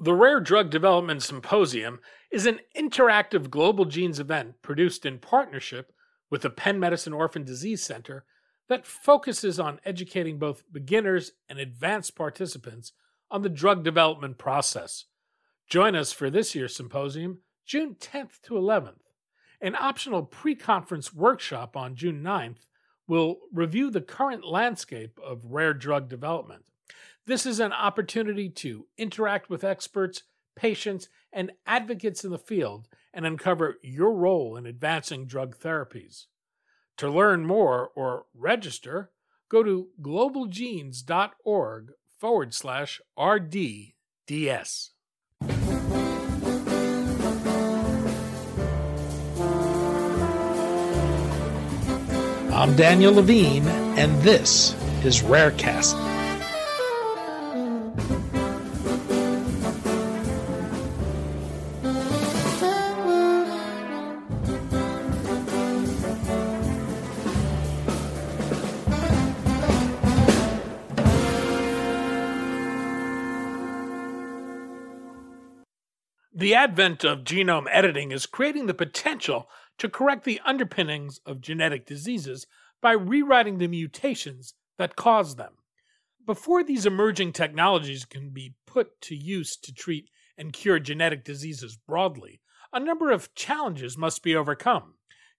The Rare Drug Development Symposium is an interactive global genes event produced in partnership with the Penn Medicine Orphan Disease Center that focuses on educating both beginners and advanced participants on the drug development process. Join us for this year's symposium, June 10th to 11th. An optional pre conference workshop on June 9th will review the current landscape of rare drug development. This is an opportunity to interact with experts, patients, and advocates in the field and uncover your role in advancing drug therapies. To learn more or register, go to globalgenes.org forward slash RDDS. I'm Daniel Levine, and this is Rarecast. The advent of genome editing is creating the potential to correct the underpinnings of genetic diseases by rewriting the mutations that cause them. Before these emerging technologies can be put to use to treat and cure genetic diseases broadly, a number of challenges must be overcome.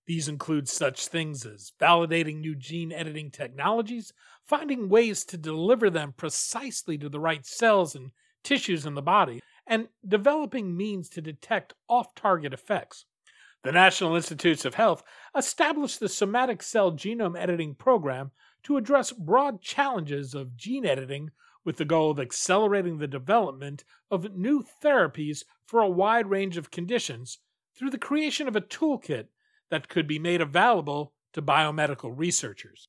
These include such things as validating new gene editing technologies, finding ways to deliver them precisely to the right cells and tissues in the body, and developing means to detect off target effects. The National Institutes of Health established the Somatic Cell Genome Editing Program to address broad challenges of gene editing with the goal of accelerating the development of new therapies for a wide range of conditions through the creation of a toolkit that could be made available to biomedical researchers.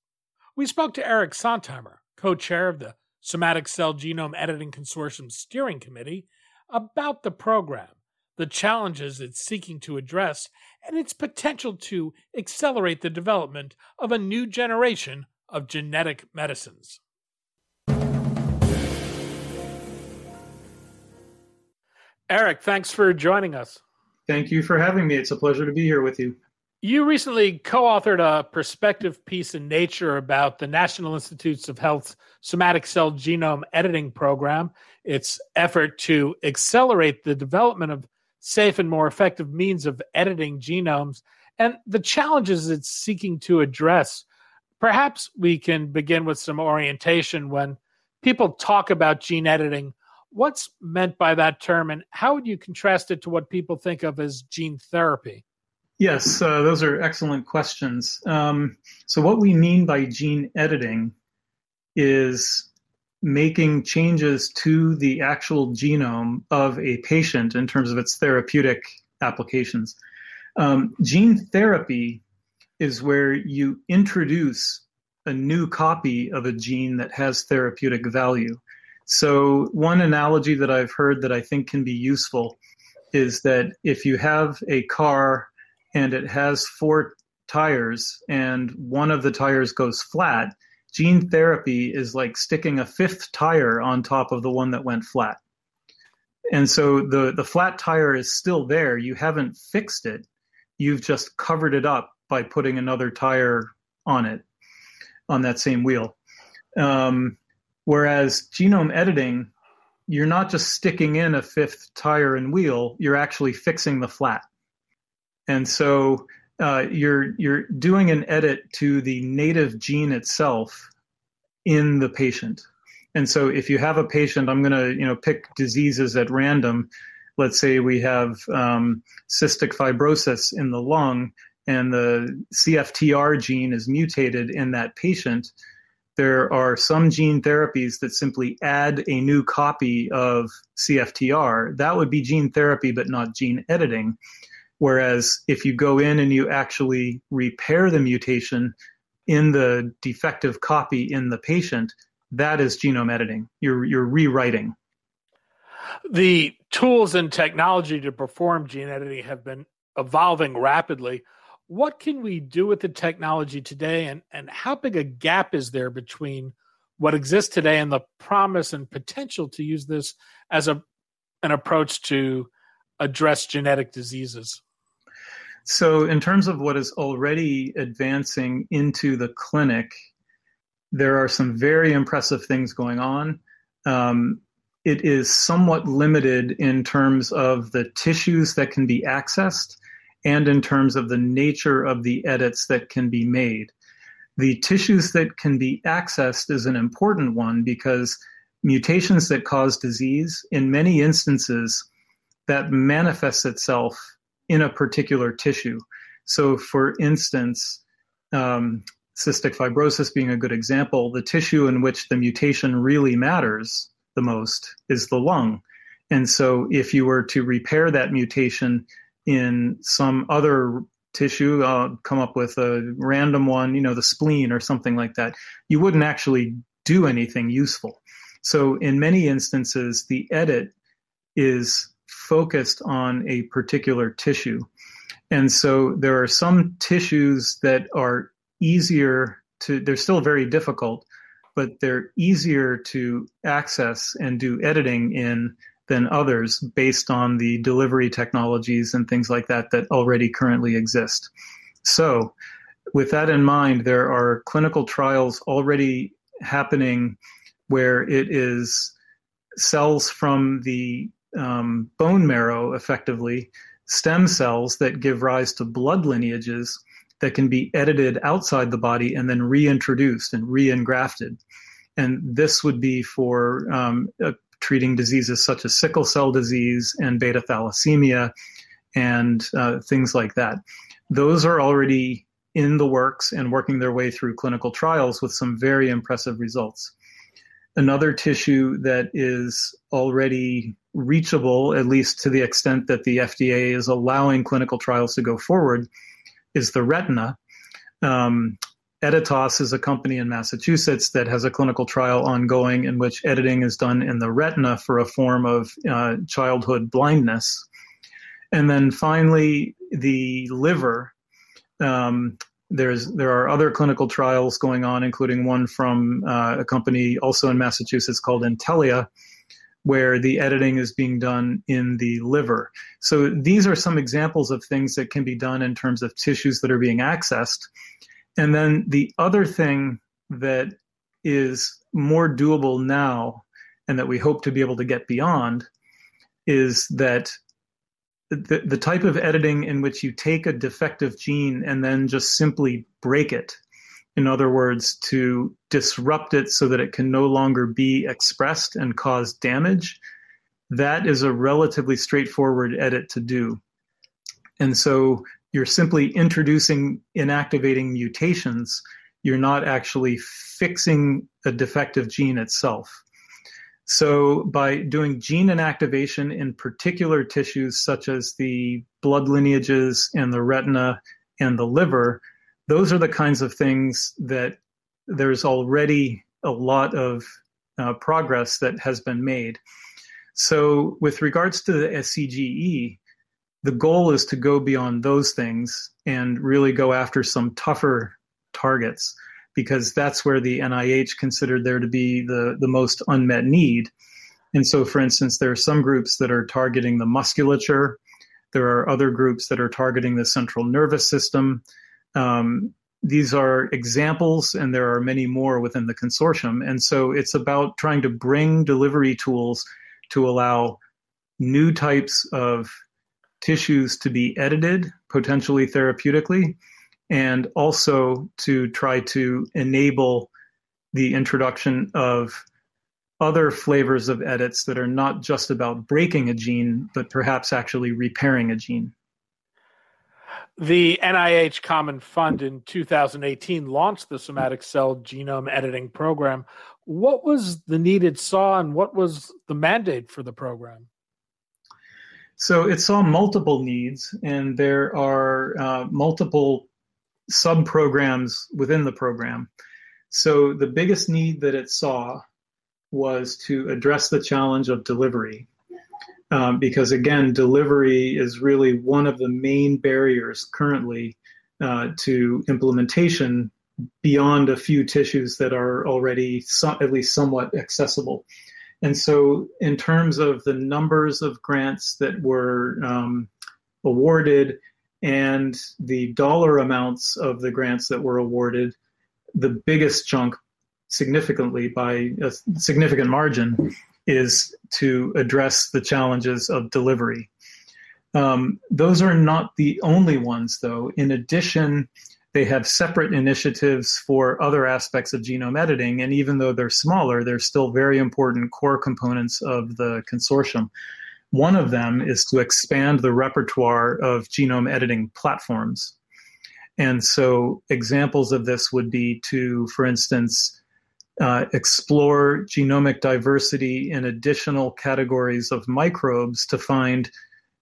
We spoke to Eric Sontheimer, co chair of the Somatic Cell Genome Editing Consortium Steering Committee, about the program, the challenges it's seeking to address, and its potential to accelerate the development of a new generation of genetic medicines. Eric, thanks for joining us. Thank you for having me. It's a pleasure to be here with you. You recently co authored a perspective piece in Nature about the National Institutes of Health's somatic cell genome editing program, its effort to accelerate the development of safe and more effective means of editing genomes, and the challenges it's seeking to address. Perhaps we can begin with some orientation when people talk about gene editing. What's meant by that term, and how would you contrast it to what people think of as gene therapy? Yes, uh, those are excellent questions. Um, so, what we mean by gene editing is making changes to the actual genome of a patient in terms of its therapeutic applications. Um, gene therapy is where you introduce a new copy of a gene that has therapeutic value. So, one analogy that I've heard that I think can be useful is that if you have a car and it has four tires and one of the tires goes flat, gene therapy is like sticking a fifth tire on top of the one that went flat. And so the, the flat tire is still there. You haven't fixed it. You've just covered it up by putting another tire on it, on that same wheel. Um, whereas genome editing, you're not just sticking in a fifth tire and wheel, you're actually fixing the flat. And so uh, you're you're doing an edit to the native gene itself in the patient. And so if you have a patient, I'm going to you know pick diseases at random. Let's say we have um, cystic fibrosis in the lung, and the CFTR gene is mutated in that patient. There are some gene therapies that simply add a new copy of CFTR. That would be gene therapy, but not gene editing. Whereas if you go in and you actually repair the mutation in the defective copy in the patient, that is genome editing. You're, you're rewriting. The tools and technology to perform gene editing have been evolving rapidly. What can we do with the technology today, and, and how big a gap is there between what exists today and the promise and potential to use this as a an approach to address genetic diseases? So, in terms of what is already advancing into the clinic, there are some very impressive things going on. Um, it is somewhat limited in terms of the tissues that can be accessed and in terms of the nature of the edits that can be made. The tissues that can be accessed is an important one because mutations that cause disease, in many instances, that manifests itself in a particular tissue. So, for instance, um, cystic fibrosis being a good example, the tissue in which the mutation really matters the most is the lung. And so, if you were to repair that mutation in some other tissue, uh, come up with a random one, you know, the spleen or something like that, you wouldn't actually do anything useful. So, in many instances, the edit is focused on a particular tissue. And so, there are some tissues that are easier to, they're still very difficult, but they're easier to access and do editing in than others based on the delivery technologies and things like that that already currently exist. So, with that in mind, there are clinical trials already happening where it is cells from the um, bone marrow, effectively, stem cells that give rise to blood lineages that can be edited outside the body and then reintroduced and re-engrafted. And this would be for um, uh, treating diseases such as sickle cell disease and beta thalassemia and uh, things like that. Those are already in the works and working their way through clinical trials with some very impressive results. Another tissue that is already reachable, at least to the extent that the FDA is allowing clinical trials to go forward, is the retina. Um, Editas is a company in Massachusetts that has a clinical trial ongoing in which editing is done in the retina for a form of uh, childhood blindness. And then finally, the liver. Um, there's there are other clinical trials going on, including one from uh, a company also in Massachusetts called Intellia, where the editing is being done in the liver. So these are some examples of things that can be done in terms of tissues that are being accessed. And then the other thing that is more doable now and that we hope to be able to get beyond is that the, the type of editing in which you take a defective gene and then just simply break it in other words, to disrupt it so that it can no longer be expressed and cause damage, that is a relatively straightforward edit to do. And so you're simply introducing inactivating mutations. You're not actually fixing a defective gene itself. So, by doing gene inactivation in particular tissues such as the blood lineages and the retina and the liver, those are the kinds of things that there's already a lot of uh, progress that has been made. So, with regards to the SCGE, the goal is to go beyond those things and really go after some tougher targets because that's where the NIH considered there to be the, the most unmet need. And so, for instance, there are some groups that are targeting the musculature, there are other groups that are targeting the central nervous system. Um, these are examples, and there are many more within the consortium. And so it's about trying to bring delivery tools to allow new types of tissues to be edited, potentially therapeutically, and also to try to enable the introduction of other flavors of edits that are not just about breaking a gene, but perhaps actually repairing a gene. The NIH Common Fund in 2018 launched the somatic cell genome editing program. What was the needed saw, and what was the mandate for the program? So it saw multiple needs, and there are uh, multiple sub programs within the program. So the biggest need that it saw was to address the challenge of delivery um, because again, delivery is really one of the main barriers currently uh, to implementation beyond a few tissues that are already at least somewhat accessible. And so, in terms of the numbers of grants that were um, awarded and the dollar amounts of the grants that were awarded, the biggest chunk, significantly by a significant margin, is to address the challenges of delivery. Um, those are not the only ones, though. In addition, they have separate initiatives for other aspects of genome editing, and even though they're smaller, they're still very important core components of the consortium. One of them is to expand the repertoire of genome editing platforms. And so, examples of this would be to, for instance, uh, explore genomic diversity in additional categories of microbes to find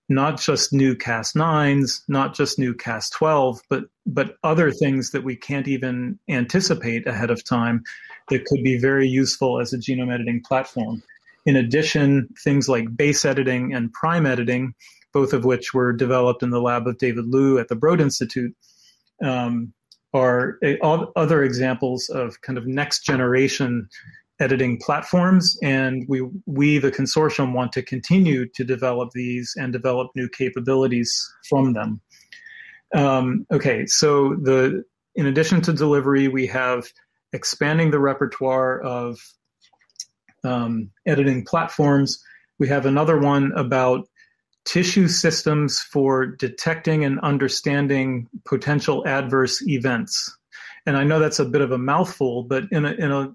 not just new Cas9s, not just new Cas12, but but other things that we can't even anticipate ahead of time that could be very useful as a genome editing platform. In addition, things like base editing and prime editing, both of which were developed in the lab of David Liu at the Broad Institute, um, are a, other examples of kind of next generation editing platforms, and we we the consortium want to continue to develop these and develop new capabilities from them. Um, okay, so the in addition to delivery, we have expanding the repertoire of um, editing platforms. We have another one about tissue systems for detecting and understanding potential adverse events. And I know that's a bit of a mouthful, but in a, in a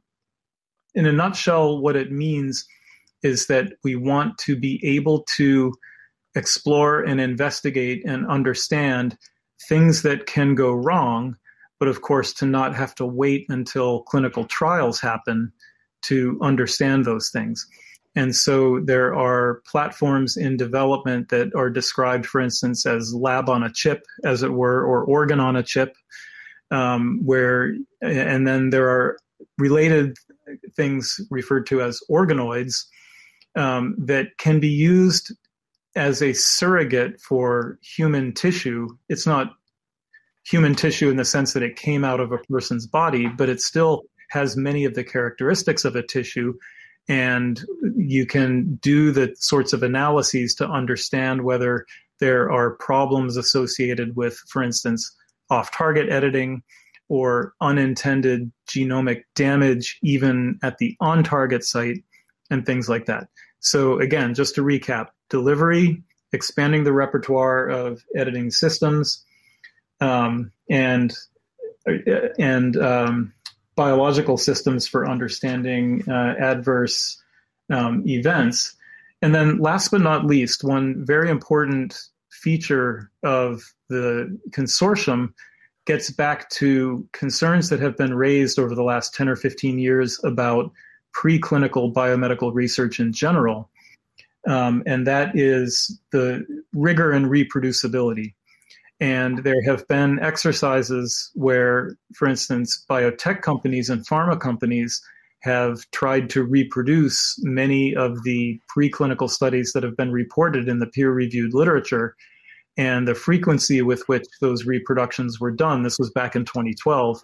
in a nutshell, what it means is that we want to be able to explore and investigate and understand things that can go wrong, but of course, to not have to wait until clinical trials happen to understand those things. And so there are platforms in development that are described, for instance, as lab on a chip, as it were, or organ on a chip, um, where, and then there are related things referred to as organoids um, that can be used as a surrogate for human tissue. It's not human tissue in the sense that it came out of a person's body, but it still has many of the characteristics of a tissue. And you can do the sorts of analyses to understand whether there are problems associated with, for instance, off target editing or unintended genomic damage, even at the on target site, and things like that. So, again, just to recap delivery, expanding the repertoire of editing systems, um, and and um, biological systems for understanding uh, adverse um, events. And then, last but not least, one very important feature of the consortium gets back to concerns that have been raised over the last 10 or 15 years about preclinical biomedical research in general. Um, and that is the rigor and reproducibility. And there have been exercises where, for instance, biotech companies and pharma companies have tried to reproduce many of the preclinical studies that have been reported in the peer reviewed literature and the frequency with which those reproductions were done, this was back in 2012,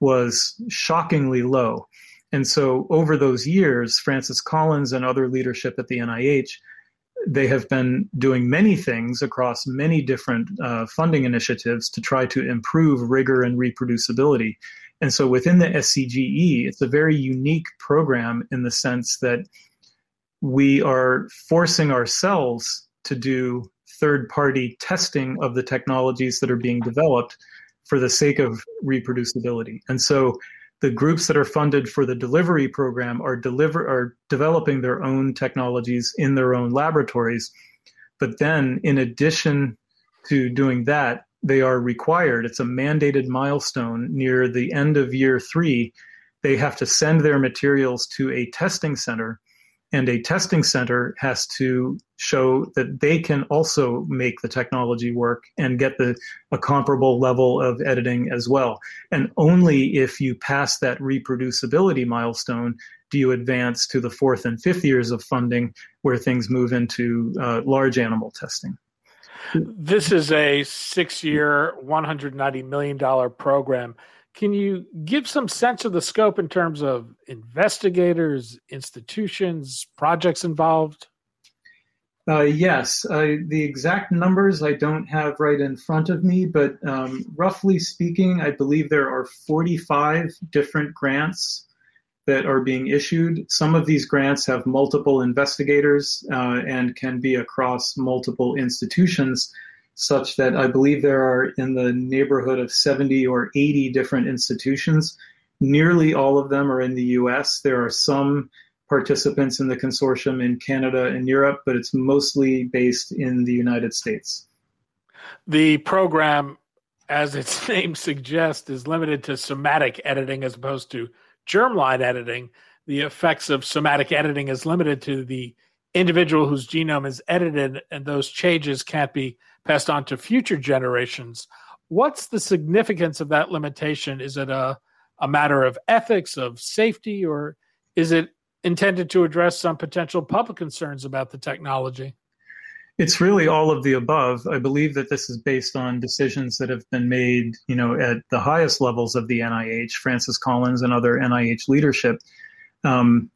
was shockingly low. And so over those years, Francis Collins and other leadership at the NIH, they have been doing many things across many different uh, funding initiatives to try to improve rigor and reproducibility. And so within the SCGE, it's a very unique program in the sense that we are forcing ourselves to do third party testing of the technologies that are being developed for the sake of reproducibility. And so the groups that are funded for the delivery program are deliver are developing their own technologies in their own laboratories. But then in addition to doing that, they are required, it's a mandated milestone near the end of year three, they have to send their materials to a testing center and a testing center has to show that they can also make the technology work and get the a comparable level of editing as well. And only if you pass that reproducibility milestone do you advance to the fourth and fifth years of funding where things move into uh, large animal testing. This is a six year $190 million program Can you give some sense of the scope in terms of investigators, institutions, projects involved? Uh, yes, uh, the exact numbers I don't have right in front of me, but um, roughly speaking, I believe there are 45 different grants that are being issued. Some of these grants have multiple investigators uh, and can be across multiple institutions, such that I believe there are in the neighborhood of 70 or 80 different institutions. Nearly all of them are in the US. There are some participants in the consortium in Canada and Europe, but it's mostly based in the United States. The program, as its name suggests, is limited to somatic editing as opposed to germline editing. The effects of somatic editing is limited to the individual whose genome is edited, and those changes can't be passed on to future generations. What's the significance of that limitation? Is it a, a matter of ethics, of safety, or is it intended to address some potential public concerns about the technology? It's really all of the above. I believe that this is based on decisions that have been made, you know, at the highest levels of the NIH, Francis Collins and other NIH leadership, um,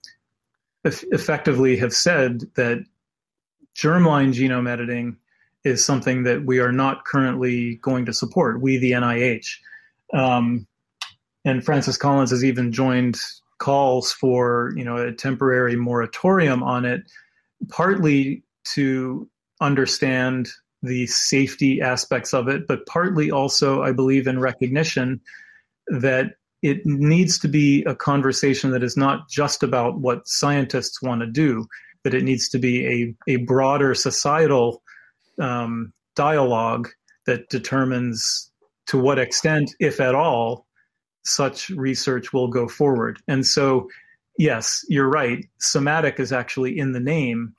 effectively have said that germline genome editing is something that we are not currently going to support. We, the NIH, um, and Francis Collins has even joined calls for you know a temporary moratorium on it, partly to understand the safety aspects of it, but partly also, I believe, in recognition that it needs to be a conversation that is not just about what scientists want to do, but it needs to be a, a broader societal um, dialogue that determines to what extent, if at all, such research will go forward. And so, yes, you're right. Somatic is actually in the name,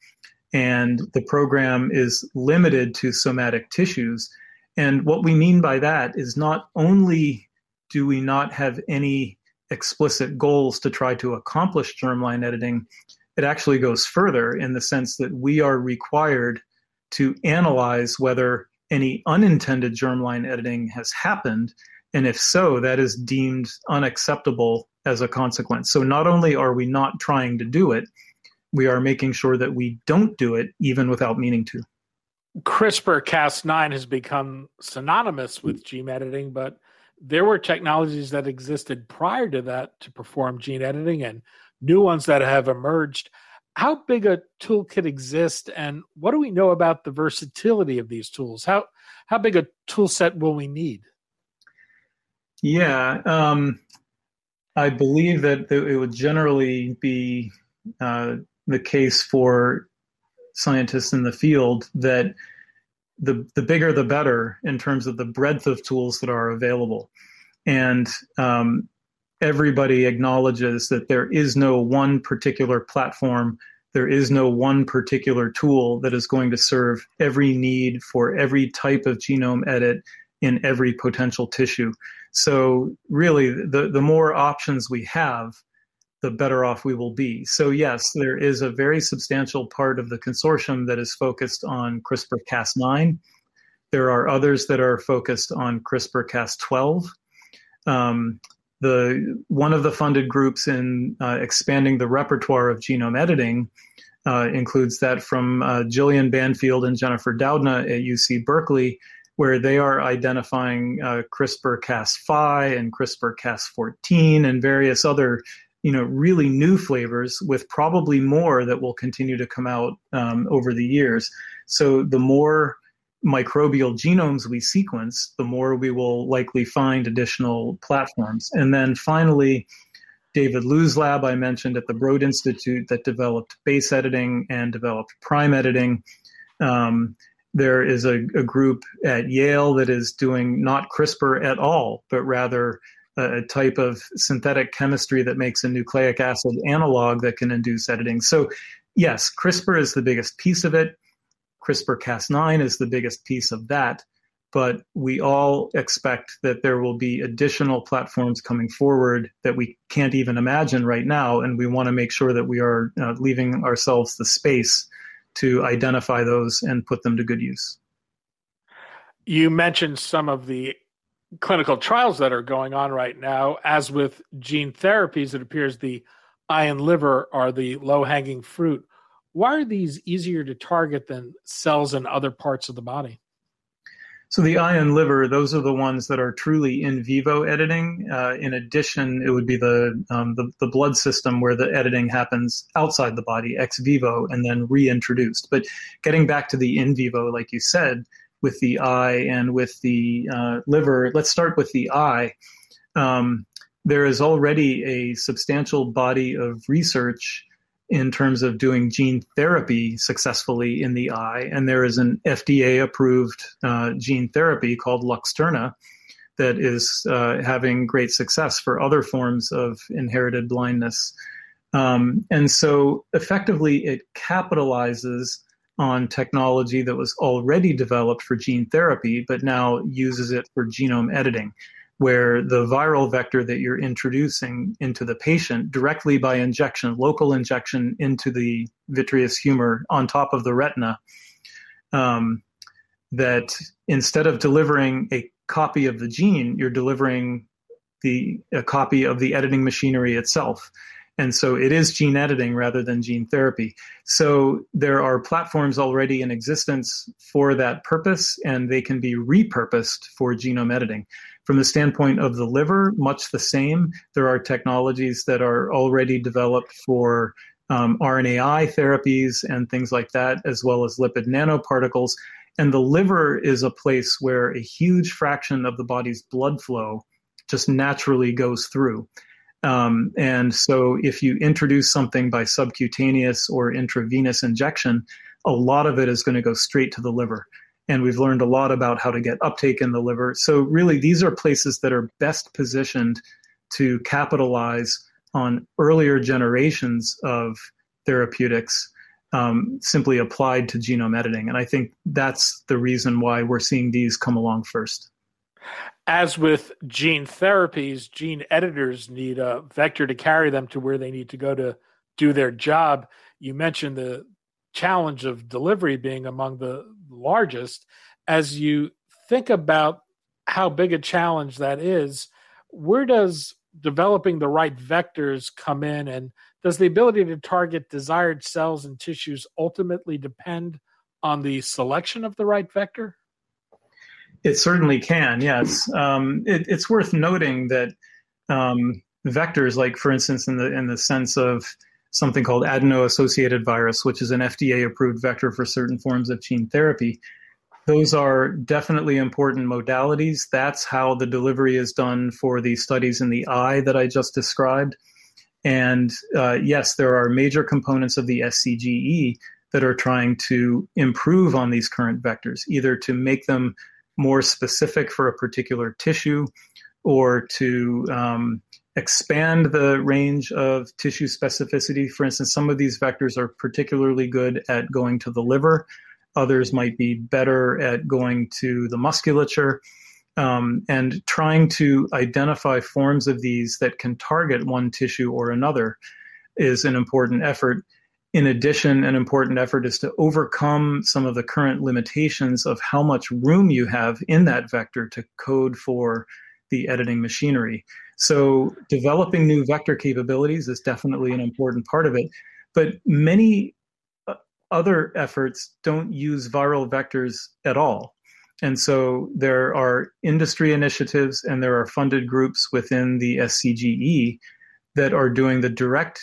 and the program is limited to somatic tissues. And what we mean by that is not only do we not have any explicit goals to try to accomplish germline editing, it actually goes further in the sense that we are required to analyze whether any unintended germline editing has happened and if so, that is deemed unacceptable as a consequence. So not only are we not trying to do it, we are making sure that we don't do it even without meaning to. CRISPR Cas9 has become synonymous with gene editing, but there were technologies that existed prior to that to perform gene editing and new ones that have emerged. How big a toolkit exists and what do we know about the versatility of these tools? How how big a tool set will we need? Yeah, um, I believe that it would generally be uh, the case for scientists in the field that the the bigger the better in terms of the breadth of tools that are available, and um, everybody acknowledges that there is no one particular platform. There is no one particular tool that is going to serve every need for every type of genome edit in every potential tissue. So really, the the more options we have, the better off we will be. So yes, there is a very substantial part of the consortium that is focused on CRISPR-Cas9. There are others that are focused on CRISPR-Cas12. Um, the one of the funded groups in uh, expanding the repertoire of genome editing uh, includes that from uh, Jillian Banfield and Jennifer Doudna at UC Berkeley, where they are identifying uh, CRISPR-Cas5 and CRISPR-Cas14 and various other, you know, really new flavors with probably more that will continue to come out um, over the years. So the more microbial genomes we sequence, the more we will likely find additional platforms. And then finally, David Liu's lab I mentioned at the Broad Institute that developed base editing and developed prime editing. Um, there is a, a, group at Yale that is doing not CRISPR at all, but rather a, a, type of synthetic chemistry that makes a nucleic acid analog that can induce editing. So, yes, CRISPR is the biggest piece of it. CRISPR Cas9 is the biggest piece of that. But we all expect that there will be additional platforms coming forward that we can't even imagine right now. And we want to make sure that we are uh, leaving ourselves the space to identify those and put them to good use. You mentioned some of the clinical trials that are going on right now. As with gene therapies, it appears the eye and liver are the low hanging fruit. Why are these easier to target than cells in other parts of the body? So the eye and liver, those are the ones that are truly in vivo editing. Uh, in addition, it would be the, um, the, the blood system where the editing happens outside the body, ex vivo, and then reintroduced. But getting back to the in vivo, like you said, with the eye and with the uh, liver, let's start with the eye. Um, there is already a substantial body of research in terms of doing gene therapy successfully in the eye. And there is an FDA approved uh, gene therapy called Luxturna that is uh, having great success for other forms of inherited blindness. Um, and so effectively, it capitalizes on technology that was already developed for gene therapy, but now uses it for genome editing where the viral vector that you're introducing into the patient directly by injection, local injection into the vitreous humor on top of the retina, um, that instead of delivering a copy of the gene, you're delivering the a copy of the editing machinery itself. And so it is gene editing rather than gene therapy. So there are platforms already in existence for that purpose, and they can be repurposed for genome editing. From the standpoint of the liver, much the same. There are technologies that are already developed for um, RNAi therapies and things like that, as well as lipid nanoparticles. And the liver is a place where a huge fraction of the body's blood flow just naturally goes through. Um, and so, if you introduce something by subcutaneous or intravenous injection, a lot of it is going to go straight to the liver and we've learned a lot about how to get uptake in the liver. So, really, these are places that are best positioned to capitalize on earlier generations of therapeutics um, simply applied to genome editing. And I think that's the reason why we're seeing these come along first. As with gene therapies, gene editors need a vector to carry them to where they need to go to do their job. You mentioned the challenge of delivery being among the largest. As you think about how big a challenge that is, where does developing the right vectors come in? And does the ability to target desired cells and tissues ultimately depend on the selection of the right vector? It certainly can, yes. Um, it, it's worth noting that um, vectors, like for instance, in the in the sense of something called adeno-associated virus, which is an FDA-approved vector for certain forms of gene therapy. Those are definitely important modalities. That's how the delivery is done for the studies in the eye that I just described. And uh, yes, there are major components of the SCGE that are trying to improve on these current vectors, either to make them more specific for a particular tissue or to um, expand the range of tissue specificity. For instance, some of these vectors are particularly good at going to the liver, others might be better at going to the musculature. Um, and trying to identify forms of these that can target one tissue or another is an important effort. In addition, an important effort is to overcome some of the current limitations of how much room you have in that vector to code for the editing machinery. So developing new vector capabilities is definitely an important part of it. But many uh, other efforts don't use viral vectors at all. And so there are industry initiatives and there are funded groups within the SCGE that are doing the direct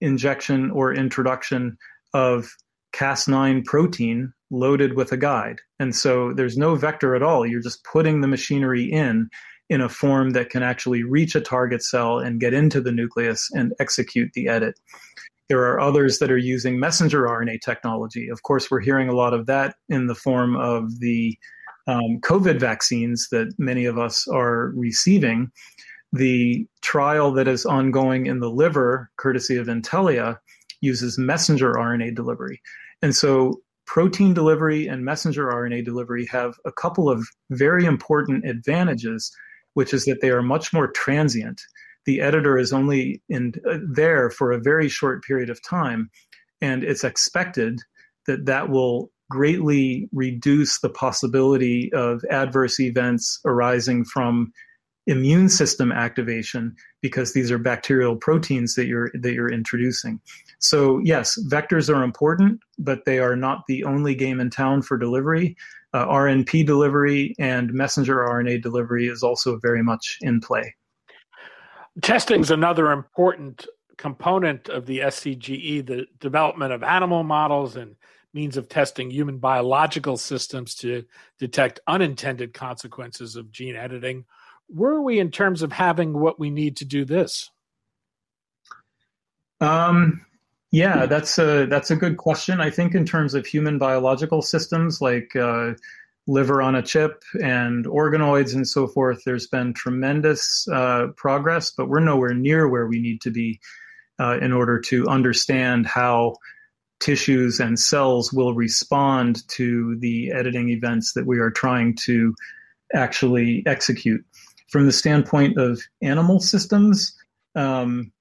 injection or introduction of Cas9 protein loaded with a guide. And so there's no vector at all. You're just putting the machinery in in a form that can actually reach a target cell and get into the nucleus and execute the edit. There are others that are using messenger RNA technology. Of course, we're hearing a lot of that in the form of the um, COVID vaccines that many of us are receiving. The trial that is ongoing in the liver, courtesy of Intellia, uses messenger RNA delivery. And so protein delivery and messenger RNA delivery have a couple of very important advantages which is that they are much more transient. The editor is only in uh, there for a very short period of time, and it's expected that that will greatly reduce the possibility of adverse events arising from immune system activation because these are bacterial proteins that you're that you're introducing. So yes, vectors are important, but they are not the only game in town for delivery. Uh, RNP delivery and messenger RNA delivery is also very much in play. Testing is another important component of the SCGE, the development of animal models and means of testing human biological systems to detect unintended consequences of gene editing. Where are we in terms of having what we need to do this? Um, yeah, that's a that's a good question. I think in terms of human biological systems like uh, liver on a chip and organoids and so forth, there's been tremendous uh, progress, but we're nowhere near where we need to be uh, in order to understand how tissues and cells will respond to the editing events that we are trying to actually execute. From the standpoint of animal systems, um,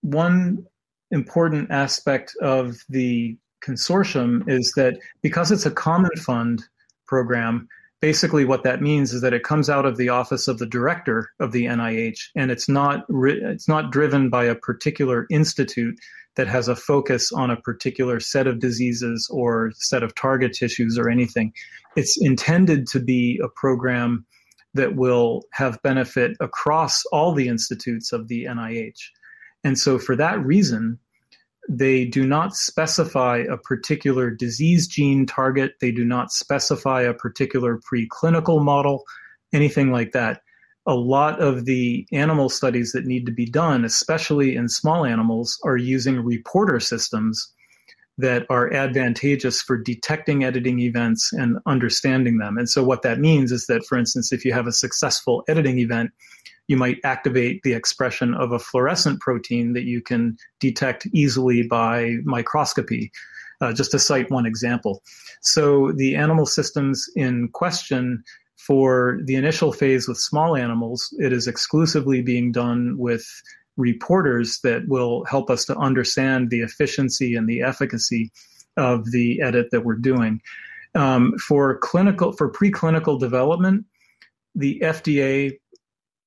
one important aspect of the consortium is that because it's a common fund program, basically what that means is that it comes out of the office of the director of the NIH, and it's not it's not driven by a particular institute that has a focus on a particular set of diseases or set of target tissues or anything. It's intended to be a program that will have benefit across all the institutes of the NIH. And so, for that reason, they do not specify a particular disease gene target. They do not specify a particular preclinical model, anything like that. A lot of the animal studies that need to be done, especially in small animals, are using reporter systems that are advantageous for detecting editing events and understanding them. And so, what that means is that, for instance, if you have a successful editing event, you might activate the expression of a fluorescent protein that you can detect easily by microscopy. Uh, just to cite one example. So, the animal systems in question for the initial phase with small animals, it is exclusively being done with reporters that will help us to understand the efficiency and the efficacy of the edit that we're doing. Um, for clinical, for preclinical development, the FDA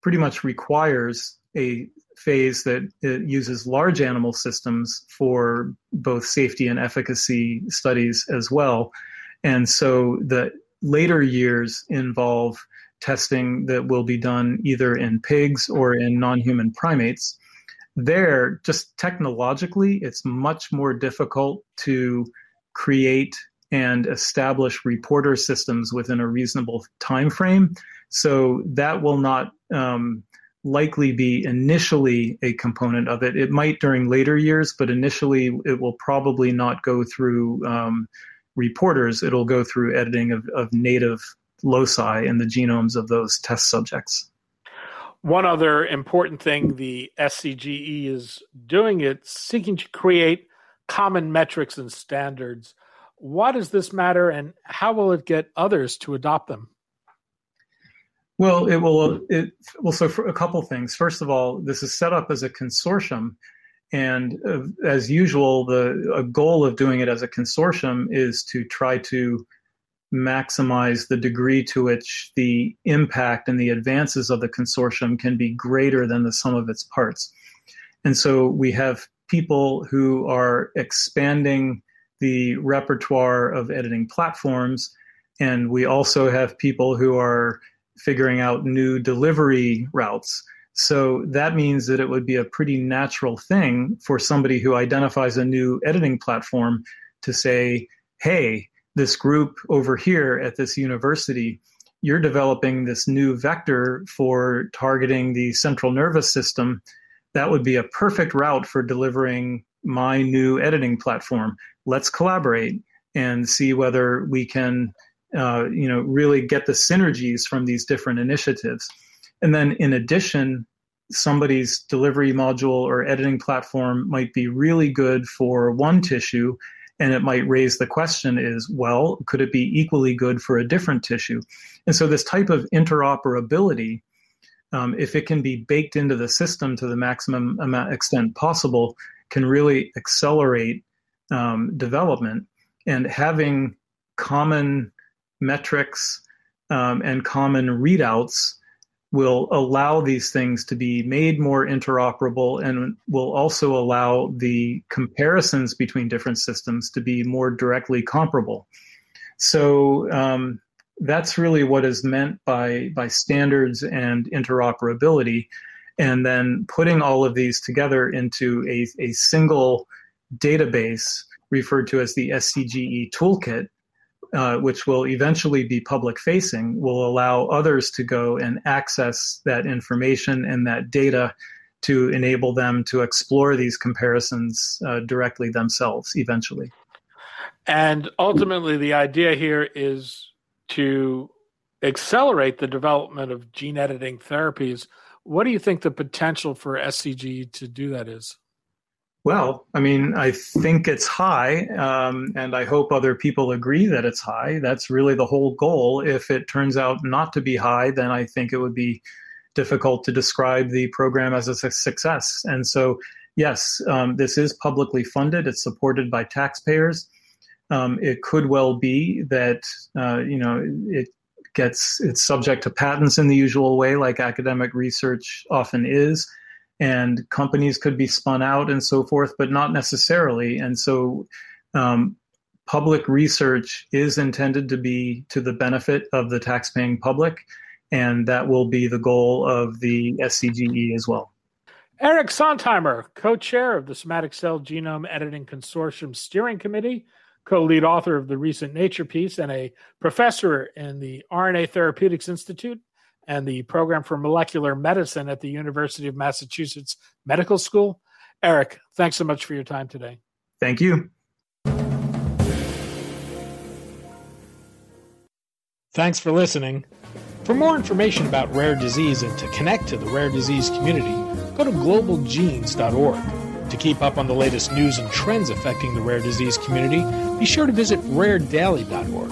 pretty much requires a phase that uses large animal systems for both safety and efficacy studies as well. And so the later years involve testing that will be done either in pigs or in non human primates. There, just technologically, it's much more difficult to create and establish reporter systems within a reasonable time frame so that will not um, likely be initially a component of it. It might during later years, but initially it will probably not go through um, reporters. It'll go through editing of, of native loci in the genomes of those test subjects. One other important thing the SCGE is doing it seeking to create common metrics and standards. Why does this matter and how will it get others to adopt them? Well, it will. It well. So, for a couple things. First of all, this is set up as a consortium, and uh, as usual, the a goal of doing it as a consortium is to try to maximize the degree to which the impact and the advances of the consortium can be greater than the sum of its parts. And so we have people who are expanding the repertoire of editing platforms, and we also have people who are figuring out new delivery routes. So that means that it would be a pretty natural thing for somebody who identifies a new editing platform to say, hey, this group over here at this university, you're developing this new vector for targeting the central nervous system. That would be a perfect route for delivering my new editing platform. Let's collaborate and see whether we can uh, you know, really get the synergies from these different initiatives. And then in addition, somebody's delivery module or editing platform might be really good for one tissue and it might raise the question is well could it be equally good for a different tissue? And so this type of interoperability um, if it can be baked into the system to the maximum amount, extent possible can really accelerate um, development. And having common metrics um, and common readouts will allow these things to be made more interoperable and will also allow the comparisons between different systems to be more directly comparable. So um, that's really what is meant by by standards and interoperability, and then putting all of these together into a, a single database referred to as the SCGE toolkit uh, which will eventually be public facing, will allow others to go and access that information and that data to enable them to explore these comparisons uh, directly themselves eventually. And ultimately, the idea here is to accelerate the development of gene editing therapies. What do you think the potential for SCG to do that is? Well, I mean, I think it's high, um, and I hope other people agree that it's high. That's really the whole goal. If it turns out not to be high, then I think it would be difficult to describe the program as a success. And so, yes, um, this is publicly funded, it's supported by taxpayers. Um, it could well be that, uh, you know, it gets it's subject to patents in the usual way, like academic research often is and companies could be spun out and so forth, but not necessarily. And so, um, public research is intended to be to the benefit of the taxpaying public, and that will be the goal of the SCGE as well. Eric Sontheimer, co chair of the Somatic Cell Genome Editing Consortium Steering Committee, co lead author of the recent Nature piece, and a professor in the RNA Therapeutics Institute and the program for molecular medicine at the University of Massachusetts Medical School. Eric, thanks so much for your time today. Thank you. Thanks for listening. For more information about rare disease and to connect to the rare disease community, go to globalgenes.org. To keep up on the latest news and trends affecting the rare disease community, be sure to visit raredaily.org.